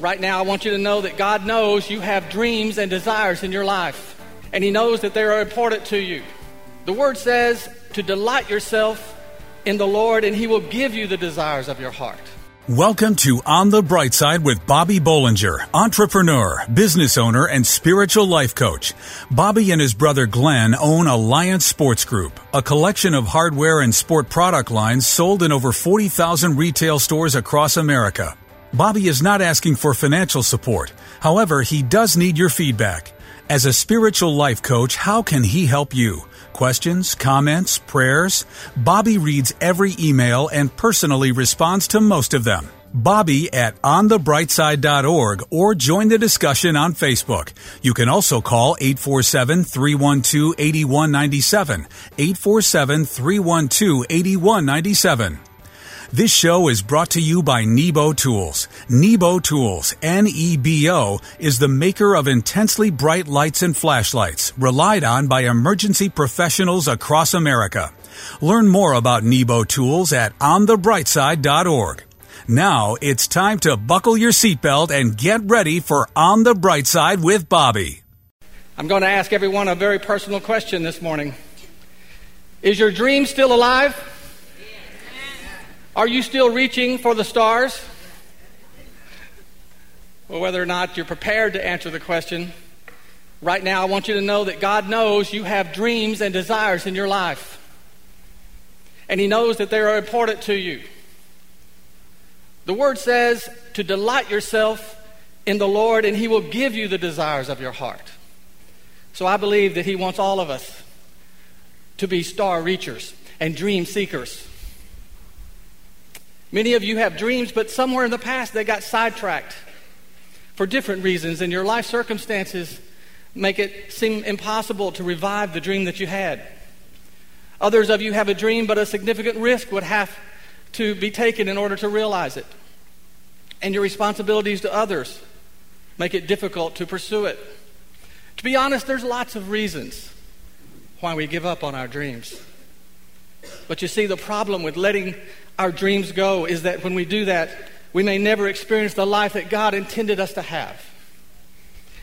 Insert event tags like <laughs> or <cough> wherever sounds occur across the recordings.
Right now, I want you to know that God knows you have dreams and desires in your life, and He knows that they are important to you. The Word says to delight yourself in the Lord, and He will give you the desires of your heart. Welcome to On the Bright Side with Bobby Bollinger, entrepreneur, business owner, and spiritual life coach. Bobby and his brother Glenn own Alliance Sports Group, a collection of hardware and sport product lines sold in over 40,000 retail stores across America. Bobby is not asking for financial support. However, he does need your feedback. As a spiritual life coach, how can he help you? Questions, comments, prayers? Bobby reads every email and personally responds to most of them. Bobby at onthebrightside.org or join the discussion on Facebook. You can also call 847 312 This show is brought to you by Nebo Tools. Nebo Tools, N-E-B-O, is the maker of intensely bright lights and flashlights, relied on by emergency professionals across America. Learn more about Nebo Tools at onthebrightside.org. Now it's time to buckle your seatbelt and get ready for On the Bright Side with Bobby. I'm going to ask everyone a very personal question this morning. Is your dream still alive? Are you still reaching for the stars? Well, whether or not you're prepared to answer the question, right now I want you to know that God knows you have dreams and desires in your life. And He knows that they are important to you. The Word says to delight yourself in the Lord, and He will give you the desires of your heart. So I believe that He wants all of us to be star reachers and dream seekers. Many of you have dreams, but somewhere in the past they got sidetracked for different reasons, and your life circumstances make it seem impossible to revive the dream that you had. Others of you have a dream, but a significant risk would have to be taken in order to realize it. And your responsibilities to others make it difficult to pursue it. To be honest, there's lots of reasons why we give up on our dreams. But you see, the problem with letting our dreams go is that when we do that, we may never experience the life that God intended us to have.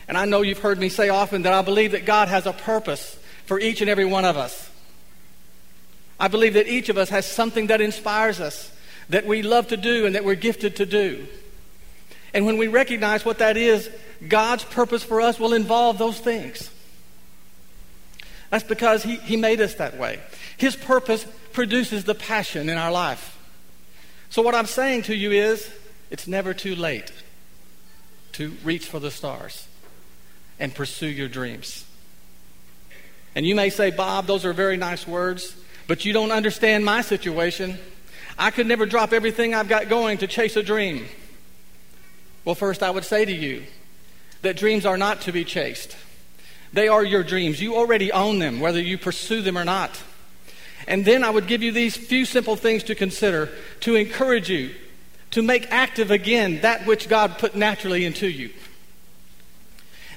And I know you've heard me say often that I believe that God has a purpose for each and every one of us. I believe that each of us has something that inspires us, that we love to do, and that we're gifted to do. And when we recognize what that is, God's purpose for us will involve those things. That's because He, he made us that way. His purpose produces the passion in our life. So, what I'm saying to you is, it's never too late to reach for the stars and pursue your dreams. And you may say, Bob, those are very nice words, but you don't understand my situation. I could never drop everything I've got going to chase a dream. Well, first, I would say to you that dreams are not to be chased. They are your dreams. You already own them, whether you pursue them or not. And then I would give you these few simple things to consider to encourage you to make active again that which God put naturally into you.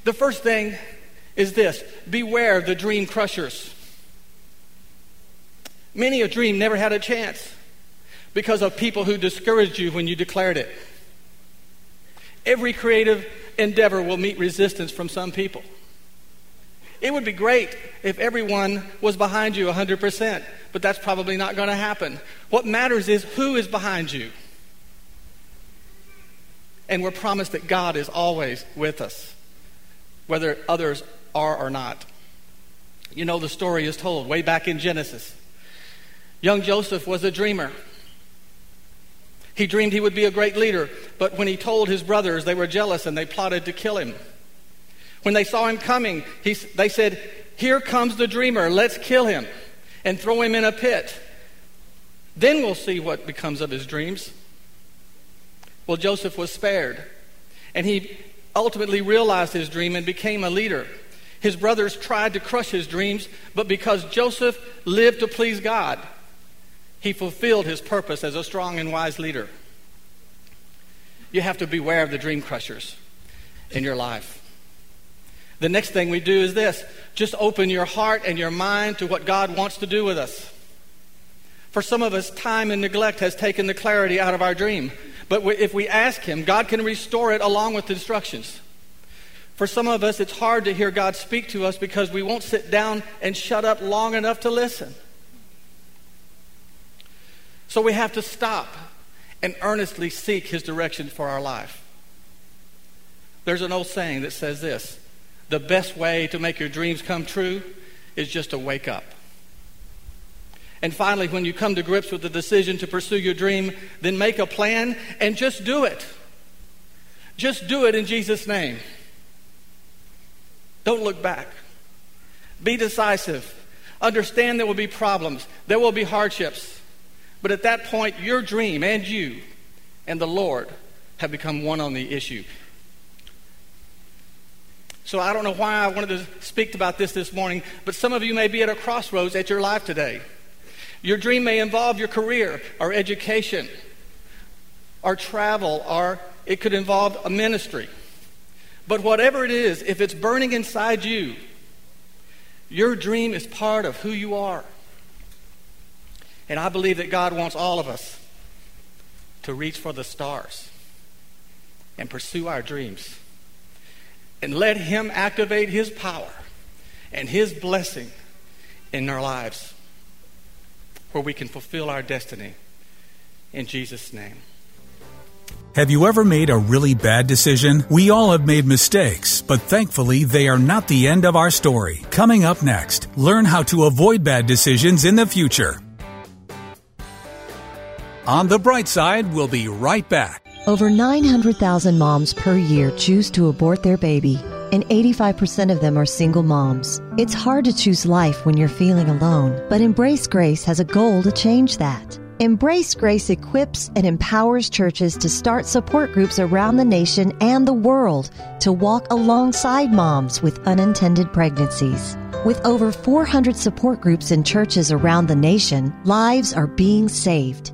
The first thing is this beware the dream crushers. Many a dream never had a chance because of people who discouraged you when you declared it. Every creative endeavor will meet resistance from some people. It would be great if everyone was behind you 100%, but that's probably not going to happen. What matters is who is behind you. And we're promised that God is always with us, whether others are or not. You know, the story is told way back in Genesis. Young Joseph was a dreamer. He dreamed he would be a great leader, but when he told his brothers, they were jealous and they plotted to kill him. When they saw him coming, he, they said, Here comes the dreamer, let's kill him and throw him in a pit. Then we'll see what becomes of his dreams. Well, Joseph was spared, and he ultimately realized his dream and became a leader. His brothers tried to crush his dreams, but because Joseph lived to please God, he fulfilled his purpose as a strong and wise leader. You have to beware of the dream crushers in your life. The next thing we do is this just open your heart and your mind to what God wants to do with us. For some of us, time and neglect has taken the clarity out of our dream. But if we ask Him, God can restore it along with the instructions. For some of us, it's hard to hear God speak to us because we won't sit down and shut up long enough to listen. So we have to stop and earnestly seek His direction for our life. There's an old saying that says this the best way to make your dreams come true is just to wake up. And finally, when you come to grips with the decision to pursue your dream, then make a plan and just do it. Just do it in Jesus' name. Don't look back. Be decisive. Understand there will be problems, there will be hardships. But at that point, your dream and you and the Lord have become one on the issue. So I don't know why I wanted to speak about this this morning, but some of you may be at a crossroads at your life today. Your dream may involve your career or education or travel, or it could involve a ministry. But whatever it is, if it's burning inside you, your dream is part of who you are. And I believe that God wants all of us to reach for the stars and pursue our dreams. And let Him activate His power and His blessing in our lives where we can fulfill our destiny. In Jesus' name. Have you ever made a really bad decision? We all have made mistakes, but thankfully they are not the end of our story. Coming up next, learn how to avoid bad decisions in the future. On the bright side, we'll be right back. Over 900,000 moms per year choose to abort their baby, and 85% of them are single moms. It's hard to choose life when you're feeling alone, but Embrace Grace has a goal to change that. Embrace Grace equips and empowers churches to start support groups around the nation and the world to walk alongside moms with unintended pregnancies. With over 400 support groups in churches around the nation, lives are being saved.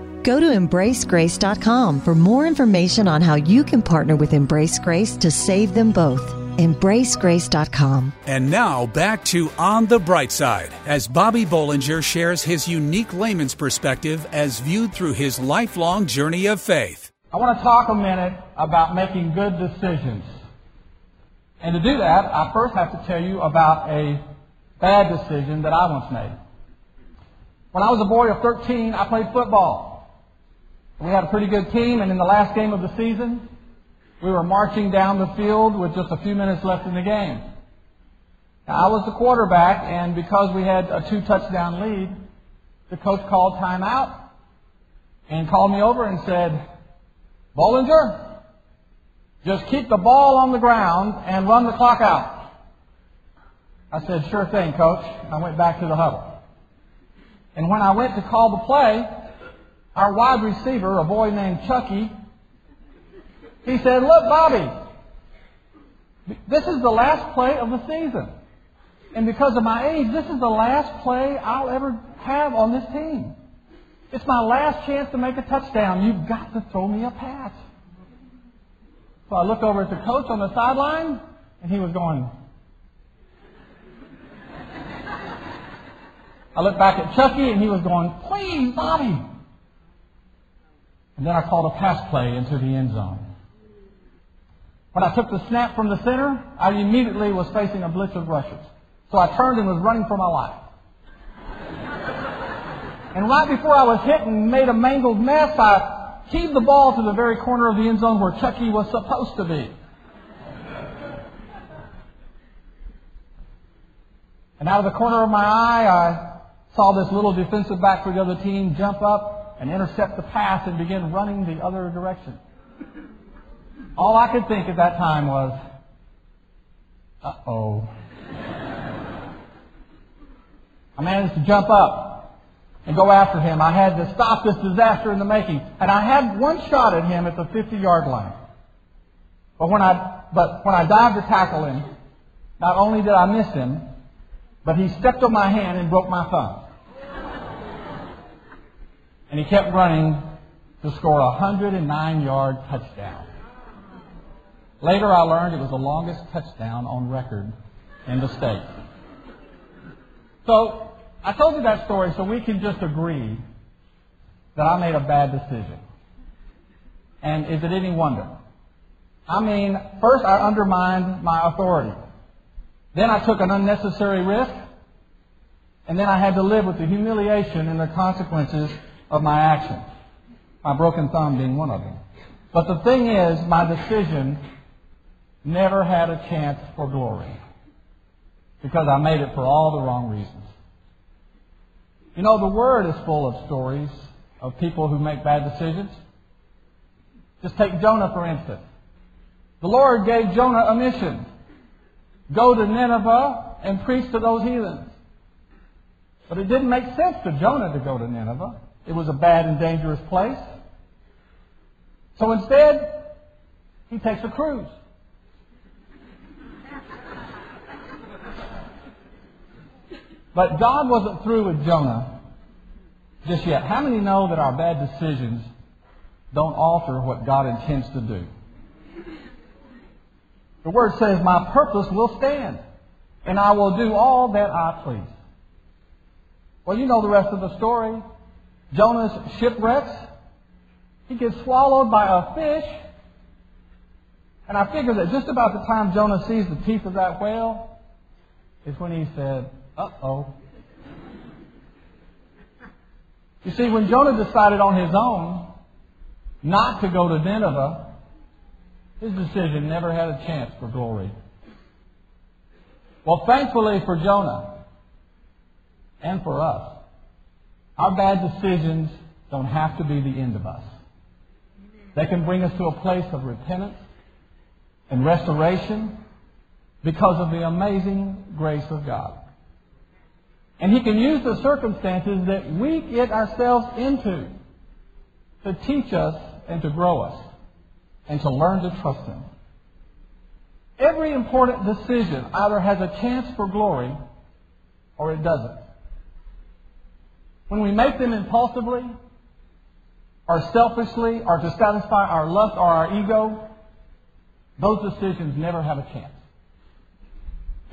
Go to embracegrace.com for more information on how you can partner with Embrace Grace to save them both. EmbraceGrace.com. And now back to On the Bright Side as Bobby Bollinger shares his unique layman's perspective as viewed through his lifelong journey of faith. I want to talk a minute about making good decisions. And to do that, I first have to tell you about a bad decision that I once made. When I was a boy of 13, I played football. We had a pretty good team, and in the last game of the season, we were marching down the field with just a few minutes left in the game. Now, I was the quarterback, and because we had a two touchdown lead, the coach called timeout and called me over and said, Bollinger, just keep the ball on the ground and run the clock out. I said, sure thing, coach. I went back to the huddle. And when I went to call the play, our wide receiver, a boy named Chucky, he said, Look, Bobby, this is the last play of the season. And because of my age, this is the last play I'll ever have on this team. It's my last chance to make a touchdown. You've got to throw me a pass. So I looked over at the coach on the sideline, and he was going. <laughs> I looked back at Chucky, and he was going, Please, Bobby. And then I called a pass play into the end zone. When I took the snap from the center, I immediately was facing a blitz of rushers. So I turned and was running for my life. <laughs> and right before I was hit and made a mangled mess, I heaved the ball to the very corner of the end zone where Chucky was supposed to be. And out of the corner of my eye, I saw this little defensive back for the other team jump up and intercept the pass and begin running the other direction. All I could think at that time was, uh oh. I managed to jump up and go after him. I had to stop this disaster in the making. And I had one shot at him at the 50 yard line. But when I, but when I dived to tackle him, Not only did I miss him, but he stepped on my hand and broke my thumb. And he kept running to score a 109 yard touchdown. Later I learned it was the longest touchdown on record in the state. So I told you that story so we can just agree that I made a bad decision. And is it any wonder? I mean, first I undermined my authority. Then I took an unnecessary risk. And then I had to live with the humiliation and the consequences of my actions. My broken thumb being one of them. But the thing is, my decision never had a chance for glory. Because I made it for all the wrong reasons. You know, the Word is full of stories of people who make bad decisions. Just take Jonah, for instance. The Lord gave Jonah a mission. Go to Nineveh and preach to those heathens. But it didn't make sense to Jonah to go to Nineveh. It was a bad and dangerous place. So instead, he takes a cruise. But God wasn't through with Jonah just yet. How many know that our bad decisions don't alter what God intends to do? The Word says, My purpose will stand, and I will do all that I please. Well, you know the rest of the story. Jonah's shipwrecks. He gets swallowed by a fish. And I figure that just about the time Jonah sees the teeth of that whale is when he said, uh-oh. You see, when Jonah decided on his own not to go to Nineveh, his decision never had a chance for glory. Well, thankfully for Jonah and for us, our bad decisions don't have to be the end of us. They can bring us to a place of repentance and restoration because of the amazing grace of God. And He can use the circumstances that we get ourselves into to teach us and to grow us and to learn to trust Him. Every important decision either has a chance for glory or it doesn't. When we make them impulsively, or selfishly, or to satisfy our lust or our ego, those decisions never have a chance.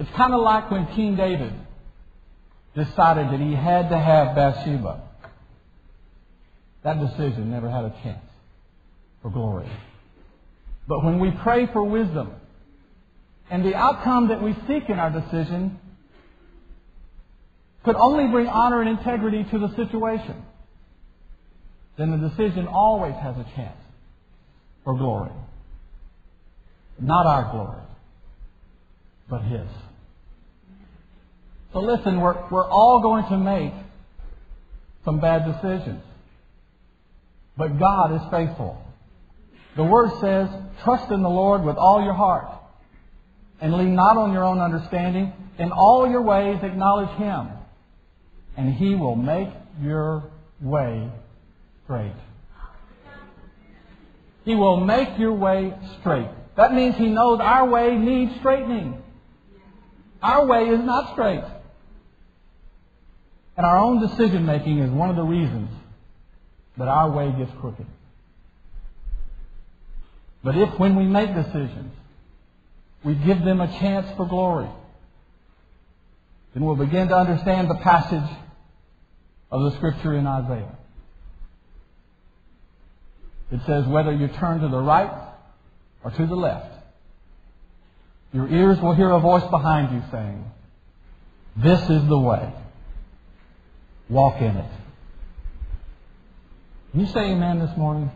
It's kind of like when King David decided that he had to have Bathsheba. That decision never had a chance for glory. But when we pray for wisdom, and the outcome that we seek in our decision could only bring honor and integrity to the situation, then the decision always has a chance for glory. Not our glory, but His. So listen, we're, we're all going to make some bad decisions. But God is faithful. The Word says, trust in the Lord with all your heart and lean not on your own understanding. In all your ways acknowledge Him and He will make your way straight. He will make your way straight. That means He knows our way needs straightening. Our way is not straight. And our own decision making is one of the reasons that our way gets crooked. But if, when we make decisions, we give them a chance for glory, then we'll begin to understand the passage of the scripture in Isaiah. It says, whether you turn to the right or to the left, your ears will hear a voice behind you saying, This is the way. Walk in it. You say amen this morning?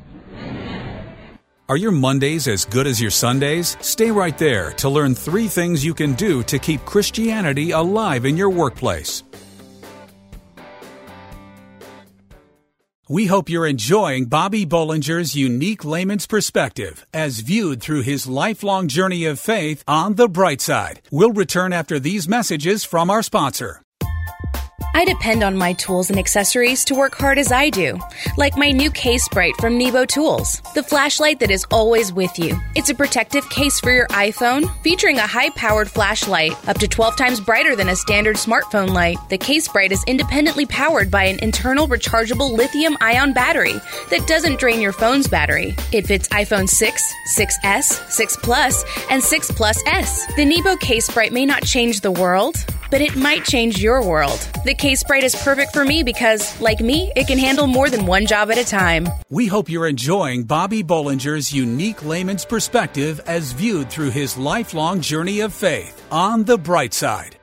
Are your Mondays as good as your Sundays? Stay right there to learn three things you can do to keep Christianity alive in your workplace. We hope you're enjoying Bobby Bollinger's unique layman's perspective as viewed through his lifelong journey of faith on the bright side. We'll return after these messages from our sponsor. I depend on my tools and accessories to work hard as I do, like my new case bright from Nebo Tools, the flashlight that is always with you. It's a protective case for your iPhone, featuring a high powered flashlight, up to 12 times brighter than a standard smartphone light. The case bright is independently powered by an internal rechargeable lithium ion battery that doesn't drain your phone's battery. It fits iPhone 6, 6S, 6 Plus, and 6 Plus S. The Nebo case bright may not change the world, but it might change your world. The Case Bright is perfect for me because, like me, it can handle more than one job at a time. We hope you're enjoying Bobby Bollinger's unique layman's perspective as viewed through his lifelong journey of faith on the bright side.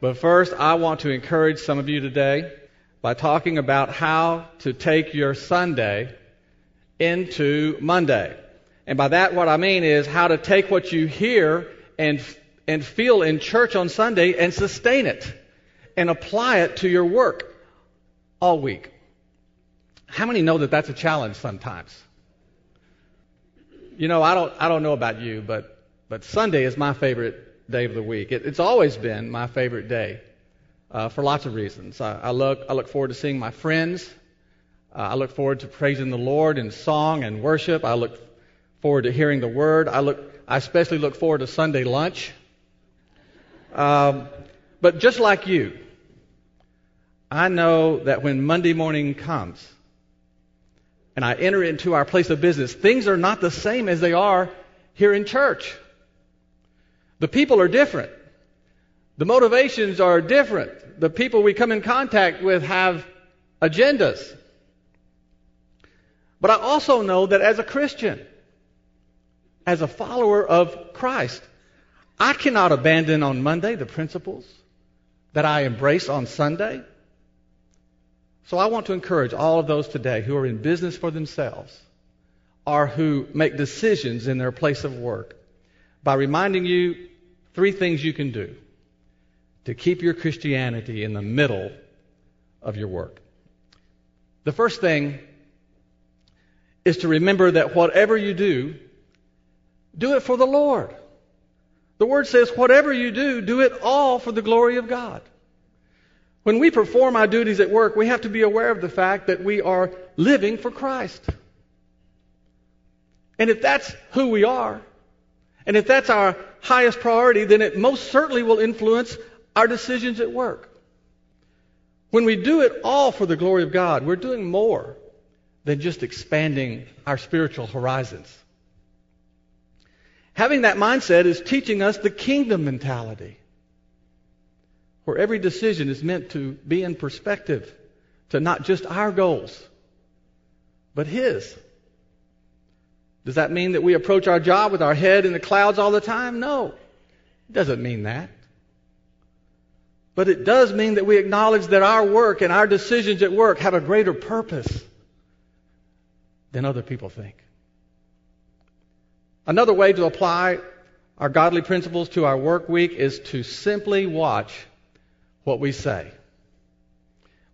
But first, I want to encourage some of you today by talking about how to take your Sunday into Monday. And by that, what I mean is how to take what you hear and and feel in church on Sunday and sustain it and apply it to your work all week. How many know that that's a challenge sometimes? You know, I don't, I don't know about you, but, but Sunday is my favorite day of the week. It, it's always been my favorite day uh, for lots of reasons. I, I, look, I look forward to seeing my friends. Uh, I look forward to praising the Lord in song and worship. I look forward to hearing the word. I look, I especially look forward to Sunday lunch. Um, but just like you, I know that when Monday morning comes and I enter into our place of business, things are not the same as they are here in church. The people are different. The motivations are different. The people we come in contact with have agendas. But I also know that as a Christian, as a follower of Christ, I cannot abandon on Monday the principles that I embrace on Sunday. So I want to encourage all of those today who are in business for themselves or who make decisions in their place of work by reminding you three things you can do to keep your Christianity in the middle of your work. The first thing is to remember that whatever you do, do it for the Lord. The word says, whatever you do, do it all for the glory of God. When we perform our duties at work, we have to be aware of the fact that we are living for Christ. And if that's who we are, and if that's our highest priority, then it most certainly will influence our decisions at work. When we do it all for the glory of God, we're doing more than just expanding our spiritual horizons. Having that mindset is teaching us the kingdom mentality, where every decision is meant to be in perspective to not just our goals, but His. Does that mean that we approach our job with our head in the clouds all the time? No. It doesn't mean that. But it does mean that we acknowledge that our work and our decisions at work have a greater purpose than other people think. Another way to apply our godly principles to our work week is to simply watch what we say.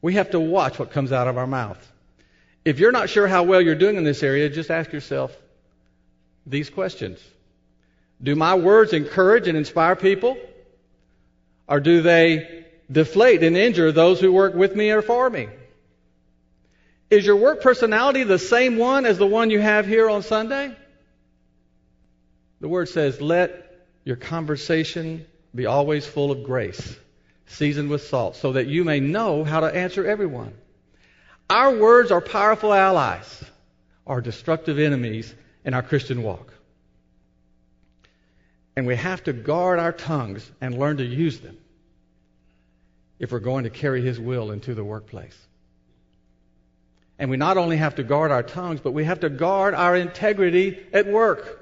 We have to watch what comes out of our mouth. If you're not sure how well you're doing in this area, just ask yourself these questions. Do my words encourage and inspire people? Or do they deflate and injure those who work with me or for me? Is your work personality the same one as the one you have here on Sunday? The word says, let your conversation be always full of grace, seasoned with salt, so that you may know how to answer everyone. Our words are powerful allies, our destructive enemies in our Christian walk. And we have to guard our tongues and learn to use them if we're going to carry His will into the workplace. And we not only have to guard our tongues, but we have to guard our integrity at work.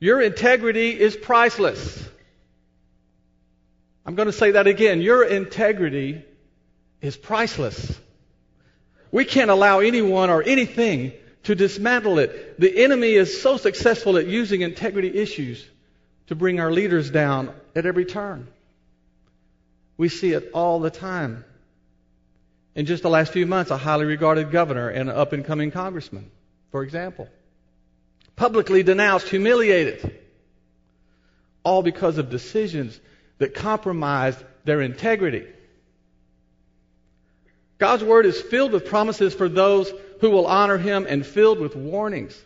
Your integrity is priceless. I'm going to say that again. Your integrity is priceless. We can't allow anyone or anything to dismantle it. The enemy is so successful at using integrity issues to bring our leaders down at every turn. We see it all the time. In just the last few months, a highly regarded governor and an up and coming congressman, for example publicly denounced, humiliated, all because of decisions that compromised their integrity. God's word is filled with promises for those who will honor him and filled with warnings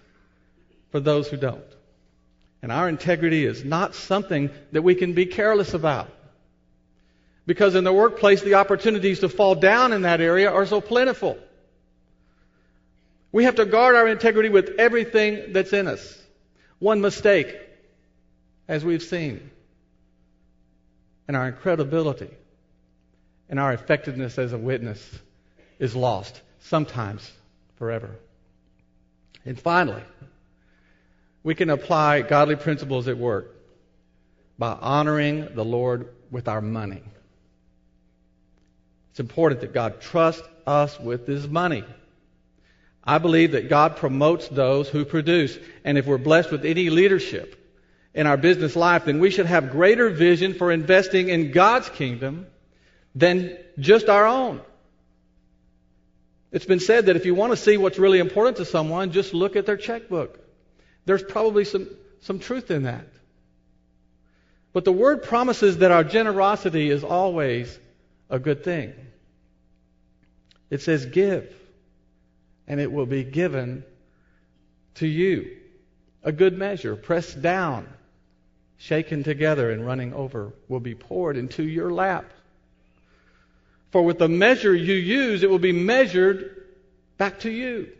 for those who don't. And our integrity is not something that we can be careless about. Because in the workplace, the opportunities to fall down in that area are so plentiful. We have to guard our integrity with everything that's in us. One mistake, as we've seen, and our credibility and our effectiveness as a witness is lost, sometimes forever. And finally, we can apply godly principles at work by honoring the Lord with our money. It's important that God trust us with His money. I believe that God promotes those who produce. And if we're blessed with any leadership in our business life, then we should have greater vision for investing in God's kingdom than just our own. It's been said that if you want to see what's really important to someone, just look at their checkbook. There's probably some, some truth in that. But the word promises that our generosity is always a good thing. It says, give, and it will be given to you. A good measure, pressed down, shaken together, and running over, will be poured into your lap. For with the measure you use, it will be measured back to you.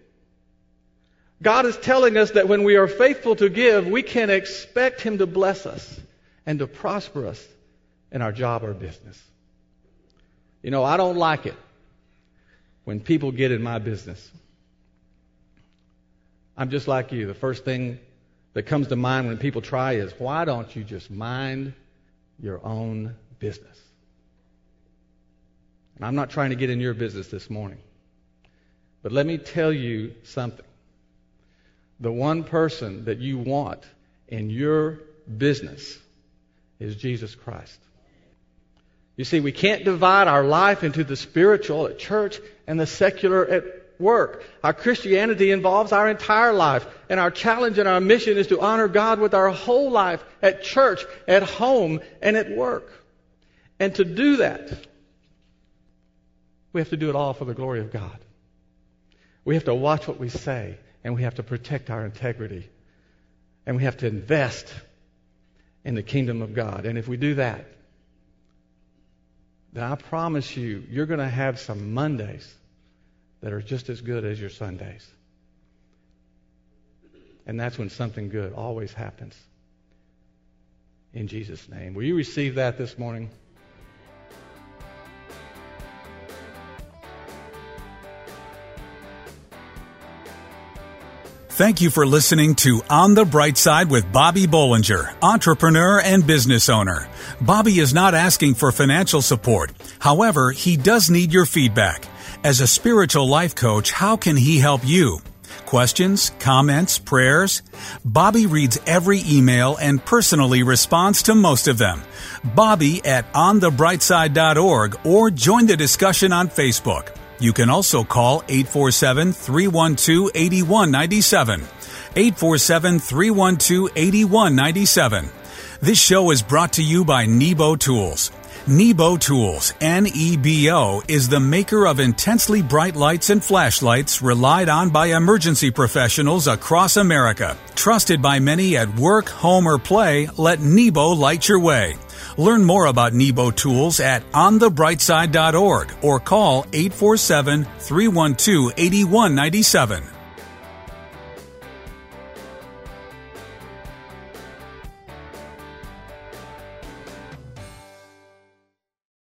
God is telling us that when we are faithful to give, we can expect Him to bless us and to prosper us in our job or business. You know, I don't like it when people get in my business. I'm just like you. The first thing that comes to mind when people try is, why don't you just mind your own business? And I'm not trying to get in your business this morning. But let me tell you something the one person that you want in your business is Jesus Christ. You see, we can't divide our life into the spiritual at church and the secular at work. Our Christianity involves our entire life, and our challenge and our mission is to honor God with our whole life at church, at home, and at work. And to do that, we have to do it all for the glory of God. We have to watch what we say and we have to protect our integrity. And we have to invest in the kingdom of God. And if we do that, then I promise you, you're going to have some Mondays that are just as good as your Sundays. And that's when something good always happens. In Jesus' name. Will you receive that this morning? Thank you for listening to On the Bright Side with Bobby Bollinger, entrepreneur and business owner. Bobby is not asking for financial support. However, he does need your feedback. As a spiritual life coach, how can he help you? Questions, comments, prayers? Bobby reads every email and personally responds to most of them. Bobby at onthebrightside.org or join the discussion on Facebook. You can also call 847 312 8197. 847 312 8197. This show is brought to you by Nebo Tools. Nebo Tools, N-E-B-O, is the maker of intensely bright lights and flashlights relied on by emergency professionals across America. Trusted by many at work, home, or play, let Nebo light your way. Learn more about Nebo tools at onthebrightside.org or call 847 312 8197.